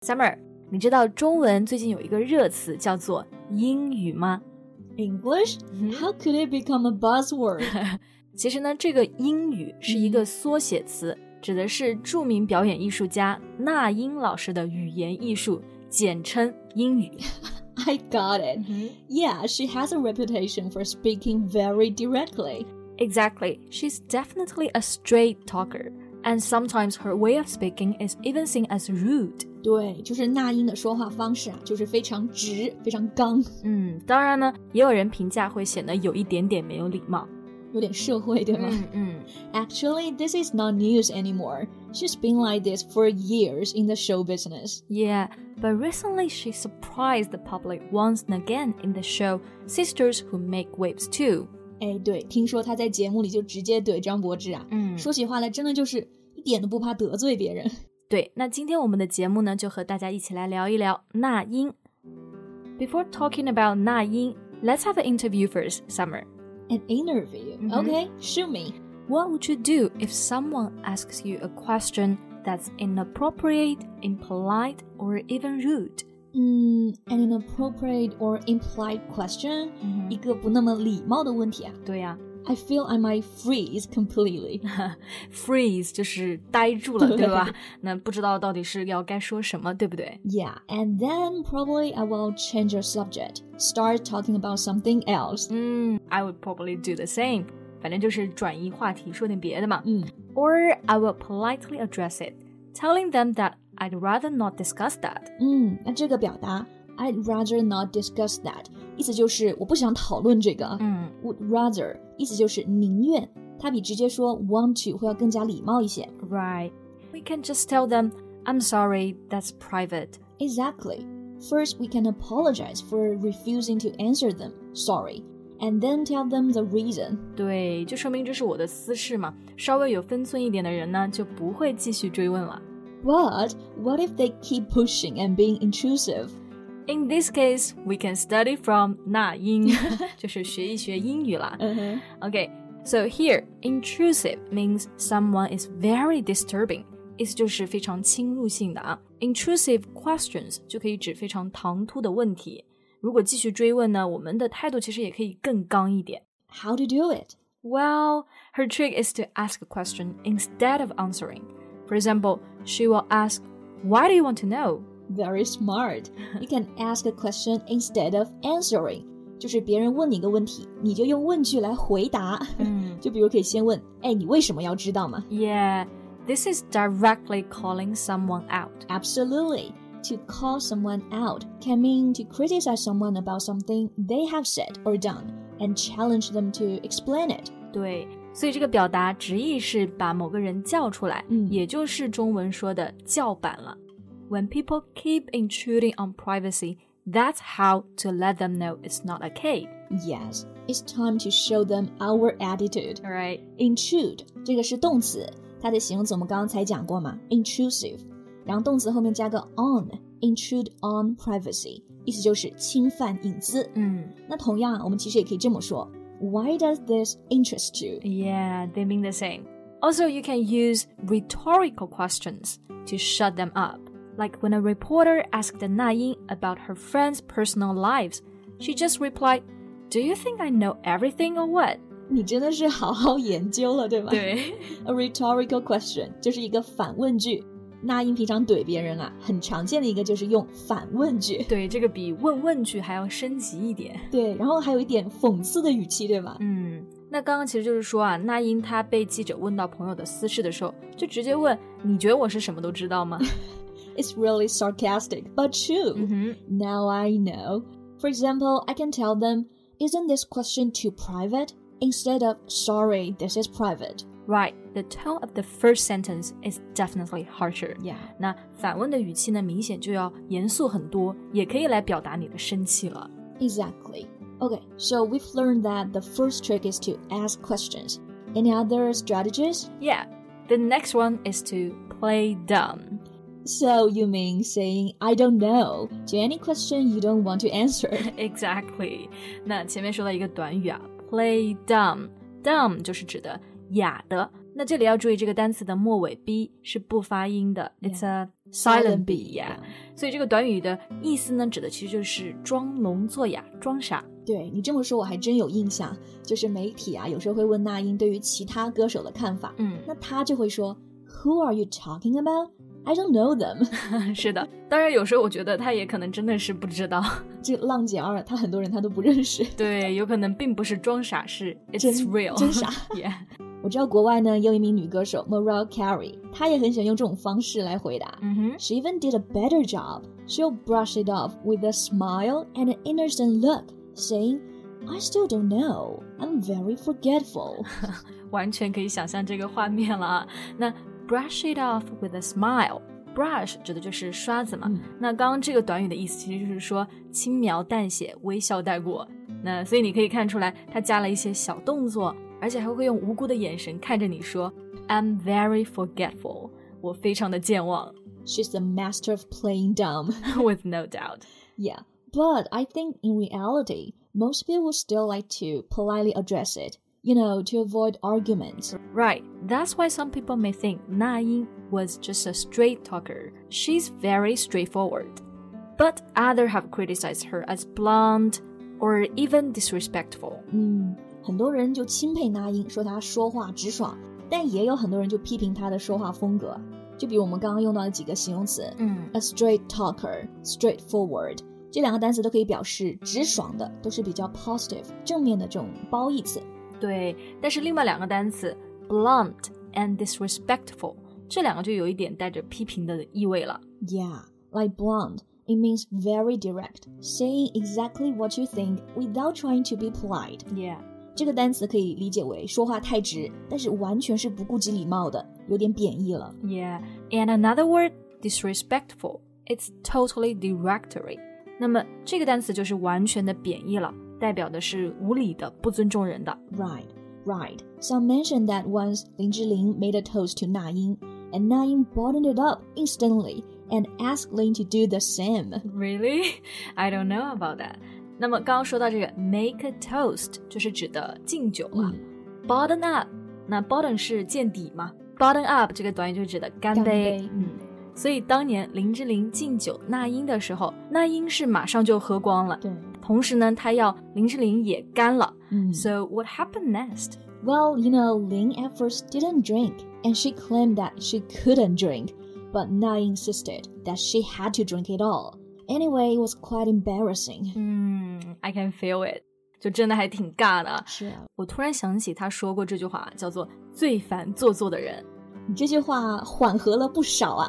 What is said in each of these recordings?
Summer，你知道中文最近有一个热词叫做英语吗？English? How could it become a buzzword? 其实呢，这个英语是一个缩写词，指的是着名表演艺术家那英老师的语言艺术，简称英语。I got it. Yeah, she has a reputation for speaking very directly. Exactly. She's definitely a straight talker, and sometimes her way of speaking is even seen as rude. 对，就是那英的说话方式啊，就是非常直，非常刚。嗯，当然呢，也有人评价会显得有一点点没有礼貌，有点社会，对吗？嗯嗯。Actually, this is not news anymore. She's been like this for years in the show business. Yeah, but recently she surprised the public once and again in the show Sisters Who Make Waves Too. 哎，对，听说他在节目里就直接怼张柏芝啊，嗯，说起话来真的就是一点都不怕得罪别人。对，那今天我们的节目呢，就和大家一起来聊一聊那英。Before talking about 那英，let's have an interview first, Summer. An interview? Mhm. Okay, shoot me. What would you do if someone asks you a question that's inappropriate, impolite, or even rude? 嗯，an inappropriate or implied question，、嗯一个不那么礼貌的问题啊。对呀、 I feel I might freeze completely. freeze 就是呆住了，对对吧？那不知道到底是要该说什么，对不对？ Yeah, and then probably I will change the subject, start talking about something else. 嗯，I would probably do the same。反正就是转移话题，说点别的嘛。嗯 Or I will politely address it, telling them that I'd rather not discuss that. 嗯，那这个表达 I'd rather not discuss that，意思就是我不想讨论这个啊。嗯 Would rather 意思就是宁愿，它比直接说 want to 会要更加礼貌一些。 Right. We can just tell them, I'm sorry, that's private. Exactly. First, we can apologize for refusing to answer them. Sorry. And then tell them the reason. 对，就说明这是我的私事嘛。稍微有分寸一点的人呢，就不会继续追问了。 But what if they keep pushing and being intrusive? In this case, we can study from 那英，就是学一学英语啦。 Uh-huh. Okay, so here, intrusive means someone is very disturbing. 意思就是非常侵入性的啊，intrusive questions 就可以指非常唐突的问题。如果继续追问呢，我们的态度其实也可以更刚一点。 How to do it? Well, her trick is to ask a question instead of answering. For example, she will ask, Why do you want to know? Very smart. You can ask a question instead of answering. 就是别人问你一个问题，你就用问句来回答。嗯就比如可以先问，哎，你为什么要知道吗 Yeah, this is directly calling someone out. ？Absolutely. To call someone out can mean to criticize someone about something they have said or done and challenge them to explain it. 对， 所以这个表达直译是把某个人叫出来，嗯也就是中文说的叫板了。When people keep intruding on privacy, that's how to let them know it's not okay. Yes, it's time to show them our attitude. All right. Intrude 这个是动词，它的形容词我们刚刚才讲过嘛，intrusive，然后动词后面加个 on，intrude on privacy，意思就是侵犯隐私。嗯那同样，我们其实也可以这么说 ，Why does this interest you？ ，Yeah, they mean the same. Also, you can use rhetorical questions to shut them up. Like when a reporter asked Na Ying about her friends' personal lives, she just replied, "Do you think I know everything or what?" 你真的是好好研究了，对吧？对。 A rhetorical question 就是一个反问句。 那英平常怼别人啊，很常见的一个就是用反问句。对，这个比问问句还要升级一点。对，然后还有一点讽刺的语气，对吧？嗯，那刚刚其实就是说啊，那英她被记者问到朋友的私事的时候，就直接问：“你觉得我是什么都知道吗 It's really sarcastic, but true. Now I know. For example, I can tell them, Isn't this question too private? instead of sorry, this is private. Right, the tone of the first sentence is definitely harsher. Yeah. 那反问的语气呢，明显就要严肃很多，也可以来表达你的生气了。 Exactly. Okay, so we've learned that the first trick is to ask questions. Any other strategies? Yeah, the next one is to play dumb. So you mean saying I don't know to any question you don't want to answer? Exactly. 那前面说到一个短语啊，play dumb。dumb 就是指的 哑的。那这里要注意这个单词的末尾 b 是不发音的 it's a silent b yeah。所以这个短语的意思呢，指的其实就是装聋作哑、装傻。对你这么说，我还真有印象。就是媒体啊，有时候会问那英对于其他歌手的看法，嗯，那他就会说，Who are you talking about? I don't know them。是的。当然，有时候我觉得他也可能真的是不知道。这个浪姐二，他很多人他都不认识。对，有可能并不是装傻，是 it's real，真傻 yeah。我知道国外呢有一名女歌手 Mariah Carey，她也很喜欢用这种方式来回答。嗯哼。She even did a better job. She'll brush it off with a smile and an innocent look, saying, I still don't know. I'm very forgetful. 完全可以想象这个画面了啊。那 brush it off with a smile。brush 指的就是刷子嘛。嗯那刚刚这个短语的意思其实就是说轻描淡写、微笑带过。那所以你可以看出来，它加了一些小动作，而且还会用无辜的眼神看着你说：“I'm very forgetful。”我非常的健忘 She's the master of playing dumb. ，with no doubt。 yeah, but I think in reality, most people still like to politely address it, you know, to avoid arguments. Right. That's why some people may think Na Ying was just a straight talker. She's very straightforward. But others have criticized her as blunt or even disrespectful. 嗯， 很多人就钦佩那英，说她说话直爽，但也有很多人就批评她的说话风格。就比如我们刚刚用到的几个形容词，嗯 a straight talker, straightforward，这两个单词都可以表示直爽的，都是比较 positive 正面的这种褒义词。对，但是另外两个单词 blunt and disrespectful 这两个就有一点带着批评的意味了。 Yeah, like blunt, it means very direct, saying exactly what you think without trying to be polite. Yeah. 这个单词可以理解为说话太直，但是完全是不顾及礼貌的，有点贬义了。 Yeah, and another word, disrespectful. It's totally derogatory. 那么这个单词就是完全的贬义了，代表的是无理的、不尊重人的。 Right, right. Some mentioned that once Lin Zhiling made a toast to Na Ying, and Na Ying bottled it up instantly and asked Lin to do the same. Really? I don't know about that. 那么刚刚说到这个 make a toast，就是指的敬酒嘛。Bottom up，那 bottom 是见底嘛？Bottom up 这个短语就指的干杯。干杯嗯，所以当年林志玲敬酒那英的时候，那英是马上就喝光了。对，同时呢，他要林志玲也干了。嗯 So what happened next? Well, you know, Ling at first didn't drink, and she claimed that she couldn't drink, but Na insisted that she had to drink it all. Anyway, it was quite embarrassing. 嗯，I can feel it，就真的还挺尬的。是啊，我突然想起他说过这句话，叫做“最烦做作的人你这句话缓和了不少啊，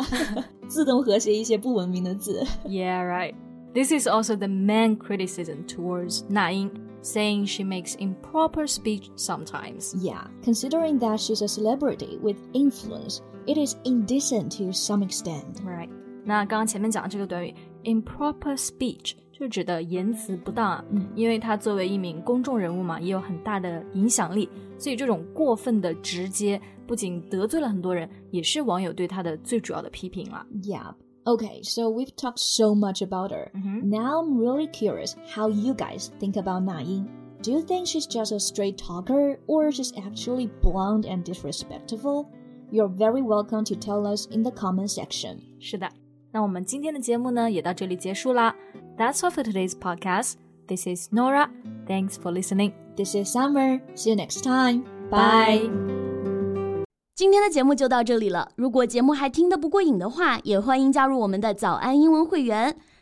自动和谐一些不文明的字。” Yeah, right. This is also the main criticism towards Na Ying, saying she makes improper speech sometimes. Yeah, considering that she's a celebrity with influence, it is indecent to some extent. Right. 那刚刚前面讲的这个短语 improper speech 就指的言辞不当啊，嗯因为他作为一名公众人物嘛，也有很大的影响力，所以这种过分的直接不仅得罪了很多人，也是网友对他的最主要的批评了。 Yeah. Okay, so we've talked so much about her. Mhm. Now I'm really curious how you guys think about Na Ying. Do you think she's just a straight talker or she's actually blunt and disrespectful? You're very welcome to tell us in the comment section. 是的， 那我们今天的节目呢也到这里结束啦。That's all for today's podcast. This is Nora. Thanks for listening. This is Summer. See you next time. Bye. 今天的节目就到这里了。如果节目还听得不过瘾的话，也欢迎加入我们的早安英文会员。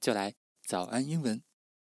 就来早安英文。